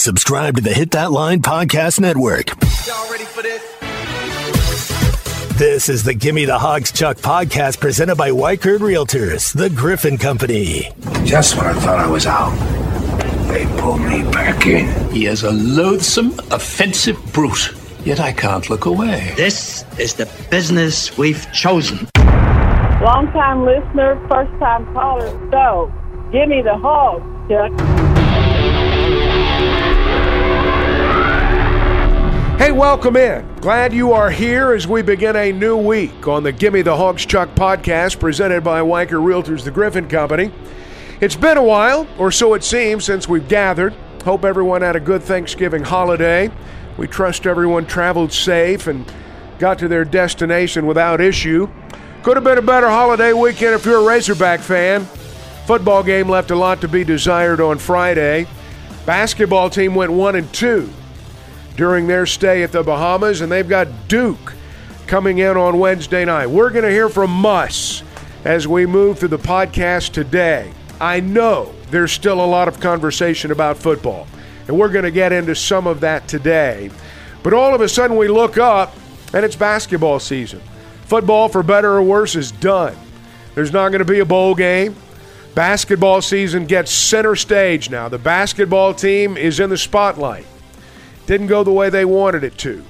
Subscribe to the Hit That Line Podcast Network. Y'all ready for this? This is the Gimme the Hawgs Chuck podcast presented by Weichert Realtors, the Griffin Company. Just when I thought I was out, they pulled me back in. He is a loathsome, offensive brute, yet I can't look away. This is the business we've chosen. Long time listener, first time caller. So, give me the hog, Chuck. Hey, welcome in. Glad you are here as we begin a new week on the Gimme the Hawgs Chuck podcast presented by Weichert Realtors, the Griffin Company. It's been a while, or so it seems, since we've gathered. Hope everyone had a good Thanksgiving holiday. We trust everyone traveled safe and got to their destination without issue. Could have been a better holiday weekend if you're a Razorback fan. Football game left a lot to be desired on Friday. Basketball team went 1 and 2 during their stay at the Bahamas, and they've got Duke coming in on Wednesday night. We're going to hear from Muss as we move through the podcast today. I know there's still a lot of conversation about football, and we're going to get into some of that today. But all of a sudden, we look up, and it's basketball season. Football, for better or worse, is done. There's not going to be a bowl game. Basketball season gets center stage now. The basketball team is in the spotlight didn't go the way they wanted it to.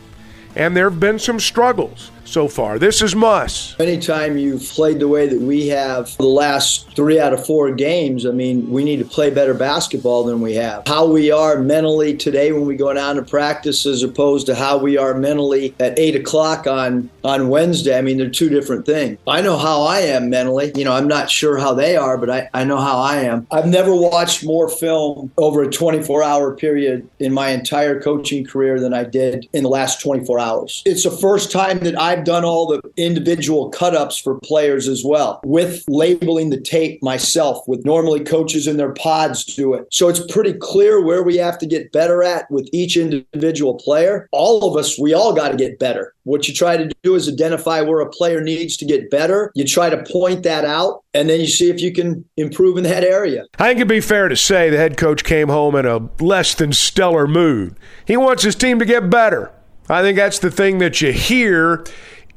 And there have been some struggles so far. This is Muss. Anytime you've played the way that we have the last three out of four games, I mean, we need to play better basketball than we have. How we are mentally today when we go down to practice as opposed to how we are mentally at eight o'clock on, on Wednesday, I mean, they're two different things. I know how I am mentally. You know, I'm not sure how they are, but I, I know how I am. I've never watched more film over a 24 hour period in my entire coaching career than I did in the last 24 hours. It's the first time that I've done all the individual cut ups for players as well, with labeling the tape myself, with normally coaches in their pods do it. So it's pretty clear where we have to get better at with each individual player. All of us, we all got to get better. What you try to do is identify where a player needs to get better. You try to point that out, and then you see if you can improve in that area. I think it'd be fair to say the head coach came home in a less than stellar mood. He wants his team to get better. I think that's the thing that you hear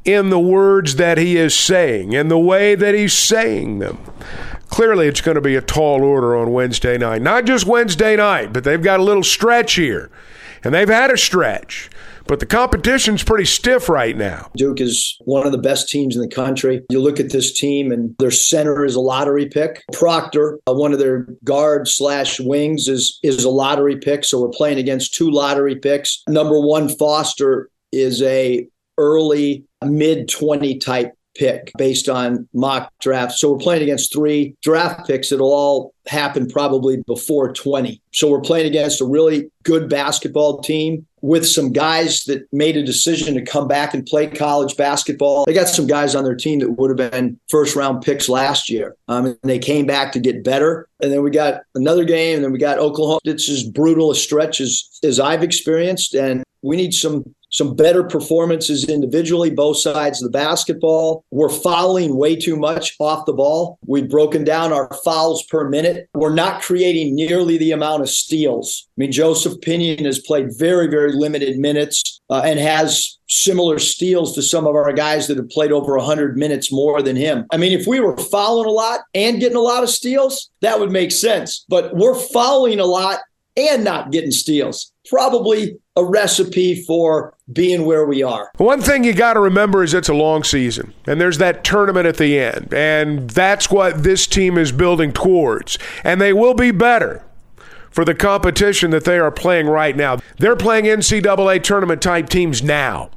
in the words that he is saying, in the way that he's saying them. Clearly, it's going to be a tall order on Wednesday night. Not just Wednesday night, but they've got a little stretch here. And they've had a stretch. But the competition's pretty stiff right now. Duke is one of the best teams in the country. You look at this team, and their center is a lottery pick. Proctor, uh, one of their guard slash wings, is is a lottery pick. So we're playing against two lottery picks. Number one, Foster is a early mid 20 type pick based on mock drafts. So we're playing against three draft picks. It'll all happen probably before 20. So we're playing against a really good basketball team with some guys that made a decision to come back and play college basketball. They got some guys on their team that would have been first round picks last year. Um, and they came back to get better. And then we got another game, and then we got Oklahoma. It's as brutal a stretch as, as I've experienced. And we need some some better performances individually, both sides of the basketball. We're fouling way too much off the ball. We've broken down our fouls per minute. We're not creating nearly the amount of steals. I mean, Joseph Pinion has played very, very limited minutes uh, and has similar steals to some of our guys that have played over 100 minutes more than him. I mean, if we were fouling a lot and getting a lot of steals, that would make sense. But we're fouling a lot and not getting steals. Probably a recipe for being where we are. One thing you got to remember is it's a long season, and there's that tournament at the end, and that's what this team is building towards. And they will be better for the competition that they are playing right now. They're playing NCAA tournament type teams now.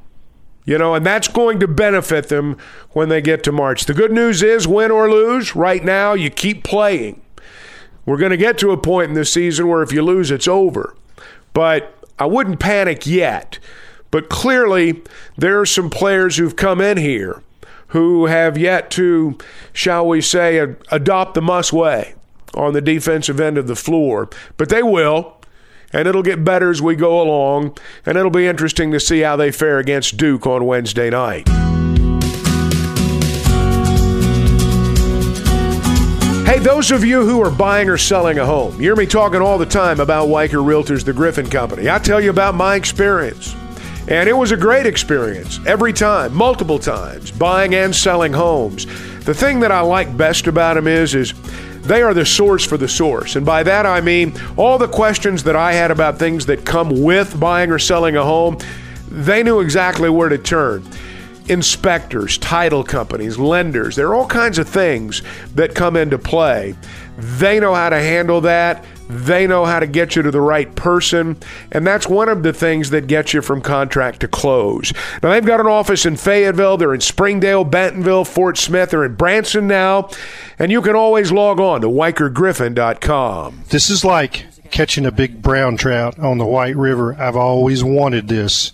You know, and that's going to benefit them when they get to March. The good news is, win or lose, right now you keep playing. We're going to get to a point in the season where if you lose, it's over. But I wouldn't panic yet. But clearly, there are some players who've come in here who have yet to, shall we say, adopt the Muss way on the defensive end of the floor. But they will, and it'll get better as we go along, and it'll be interesting to see how they fare against Duke on Wednesday night. Hey, those of you who are buying or selling a home, you hear me talking all the time about Weichert Realtors, the Griffin Company. I tell you about my experience. And it was a great experience every time, multiple times, buying and selling homes. The thing that I like best about them is, is they are the source for the source. And by that I mean all the questions that I had about things that come with buying or selling a home, they knew exactly where to turn inspectors, title companies, lenders. There are all kinds of things that come into play. They know how to handle that. They know how to get you to the right person. And that's one of the things that gets you from contract to close. Now, they've got an office in Fayetteville. They're in Springdale, Bentonville, Fort Smith. They're in Branson now. And you can always log on to WeichertGriffin.com. This is like catching a big brown trout on the White River. I've always wanted this.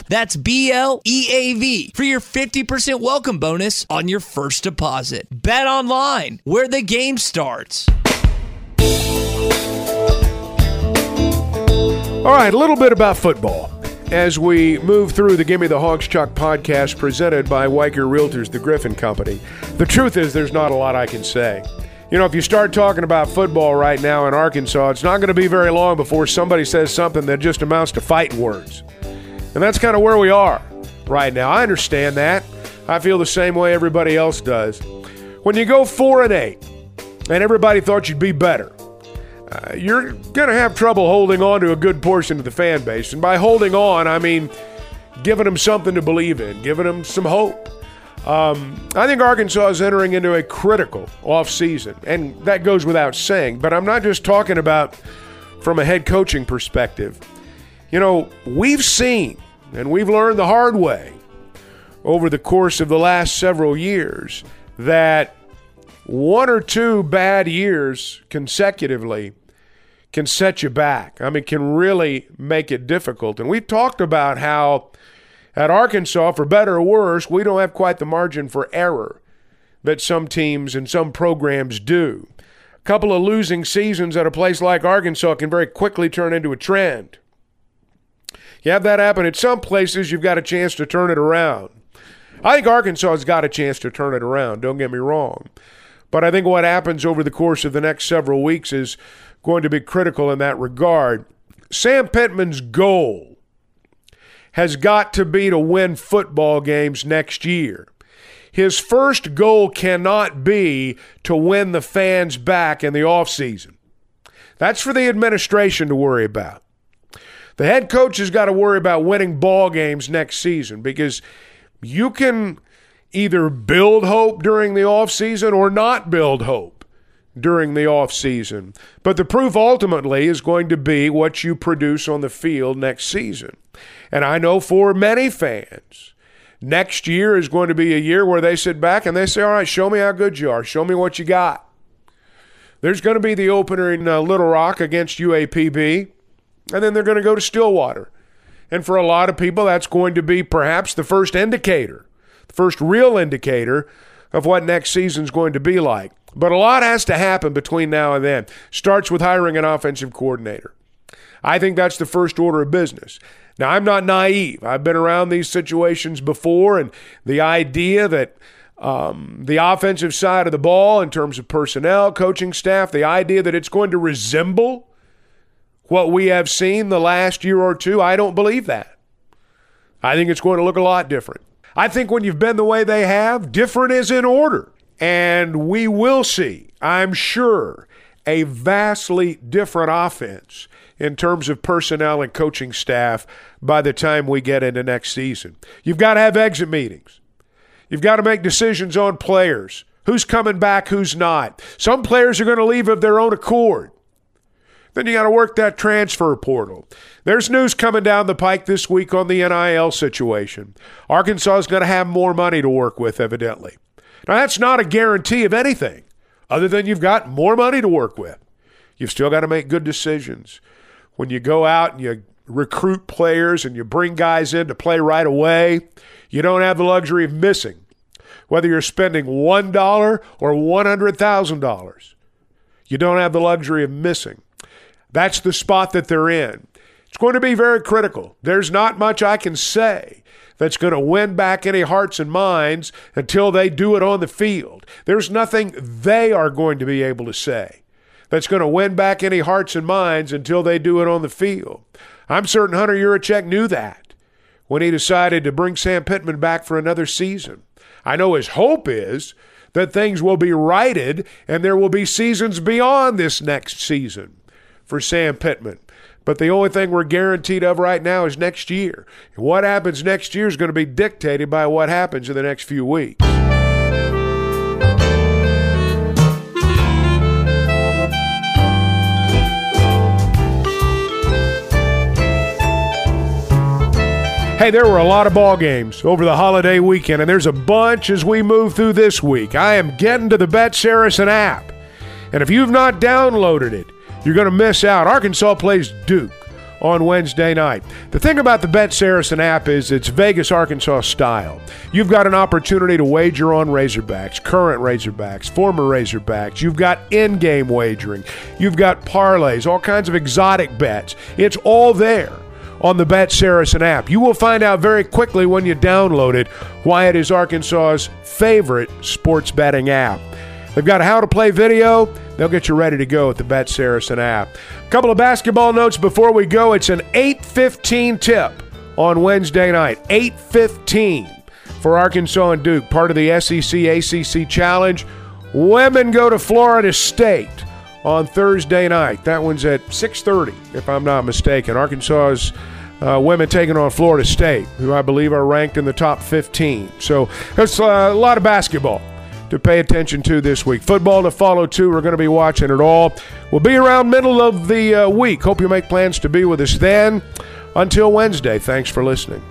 that's B L E A V for your 50% welcome bonus on your first deposit. BetOnline, where the game starts. All right, a little bit about football as we move through the Gimme the Hawgs Chuck podcast presented by Weichert Realtors, the Griffin Company. The truth is, there's not a lot I can say. You know, if you start talking about football right now in Arkansas, it's not going to be very long before somebody says something that just amounts to fight words. And that's kind of where we are right now. I understand that. I feel the same way everybody else does. When you go 4 and 8 and everybody thought you'd be better, uh, you're going to have trouble holding on to a good portion of the fan base. And by holding on, I mean giving them something to believe in, giving them some hope. Um, I think Arkansas is entering into a critical offseason, and that goes without saying. But I'm not just talking about from a head coaching perspective. You know, we've seen and we've learned the hard way over the course of the last several years that one or two bad years consecutively can set you back. I mean, can really make it difficult. And we've talked about how at Arkansas, for better or worse, we don't have quite the margin for error that some teams and some programs do. A couple of losing seasons at a place like Arkansas can very quickly turn into a trend. You have that happen at some places, you've got a chance to turn it around. I think Arkansas has got a chance to turn it around, don't get me wrong. But I think what happens over the course of the next several weeks is going to be critical in that regard. Sam Pittman's goal has got to be to win football games next year. His first goal cannot be to win the fans back in the offseason. That's for the administration to worry about. The head coach has got to worry about winning ball games next season because you can either build hope during the offseason or not build hope during the offseason. But the proof ultimately is going to be what you produce on the field next season. And I know for many fans, next year is going to be a year where they sit back and they say, All right, show me how good you are. Show me what you got. There's going to be the opener in uh, Little Rock against UAPB and then they're going to go to Stillwater. And for a lot of people, that's going to be perhaps the first indicator, the first real indicator of what next season's going to be like. But a lot has to happen between now and then. Starts with hiring an offensive coordinator. I think that's the first order of business. Now, I'm not naive. I've been around these situations before, and the idea that um, the offensive side of the ball, in terms of personnel, coaching staff, the idea that it's going to resemble what we have seen the last year or two, I don't believe that. I think it's going to look a lot different. I think when you've been the way they have, different is in order. And we will see, I'm sure, a vastly different offense in terms of personnel and coaching staff by the time we get into next season. You've got to have exit meetings. You've got to make decisions on players. Who's coming back, who's not. Some players are going to leave of their own accord. Then you got to work that transfer portal. There's news coming down the pike this week on the NIL situation. Arkansas is going to have more money to work with, evidently. Now, that's not a guarantee of anything other than you've got more money to work with. You've still got to make good decisions. When you go out and you recruit players and you bring guys in to play right away, you don't have the luxury of missing, whether you're spending $1 or $100,000. You don't have the luxury of missing. That's the spot that they're in. It's going to be very critical. There's not much I can say that's going to win back any hearts and minds until they do it on the field. There's nothing they are going to be able to say that's going to win back any hearts and minds until they do it on the field. I'm certain Hunter Yurachek knew that when he decided to bring Sam Pittman back for another season. I know his hope is that things will be righted and there will be seasons beyond this next season for Sam Pittman. But the only thing we're guaranteed of right now is next year. And what happens next year is going to be dictated by what happens in the next few weeks. Hey, there were a lot of ball games over the holiday weekend, and there's a bunch as we move through this week. I am getting to the Bet Saracen app, and if you've not downloaded it, you're going to miss out. Arkansas plays Duke on Wednesday night. The thing about the Bet Saracen app is it's Vegas, Arkansas style. You've got an opportunity to wager on Razorbacks, current Razorbacks, former Razorbacks. You've got in game wagering. You've got parlays, all kinds of exotic bets. It's all there on the Bet Saracen app. You will find out very quickly when you download it why it is Arkansas's favorite sports betting app. They've got a how to play video. They'll get you ready to go with the Bet Saracen app. A couple of basketball notes before we go. It's an 8:15 tip on Wednesday night. 8:15 for Arkansas and Duke, part of the SEC ACC Challenge. Women go to Florida State on Thursday night. That one's at 6:30, if I'm not mistaken. Arkansas's uh, women taking on Florida State, who I believe are ranked in the top 15. So there's uh, a lot of basketball to pay attention to this week. Football to follow too. We're going to be watching it all. We'll be around middle of the uh, week. Hope you make plans to be with us then. Until Wednesday, thanks for listening.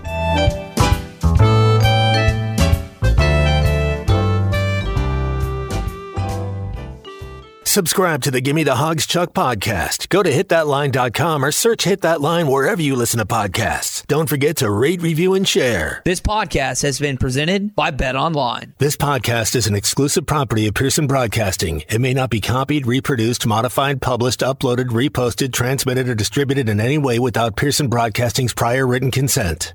Subscribe to the Gimme the Hawgs Chuck podcast. Go to hitthatline.com or search Hit That Line wherever you listen to podcasts. Don't forget to rate, review, and share. This podcast has been presented by BetOnline. This podcast is an exclusive property of Pearson Broadcasting. It may not be copied, reproduced, modified, published, uploaded, reposted, transmitted, or distributed in any way without Pearson Broadcasting's prior written consent.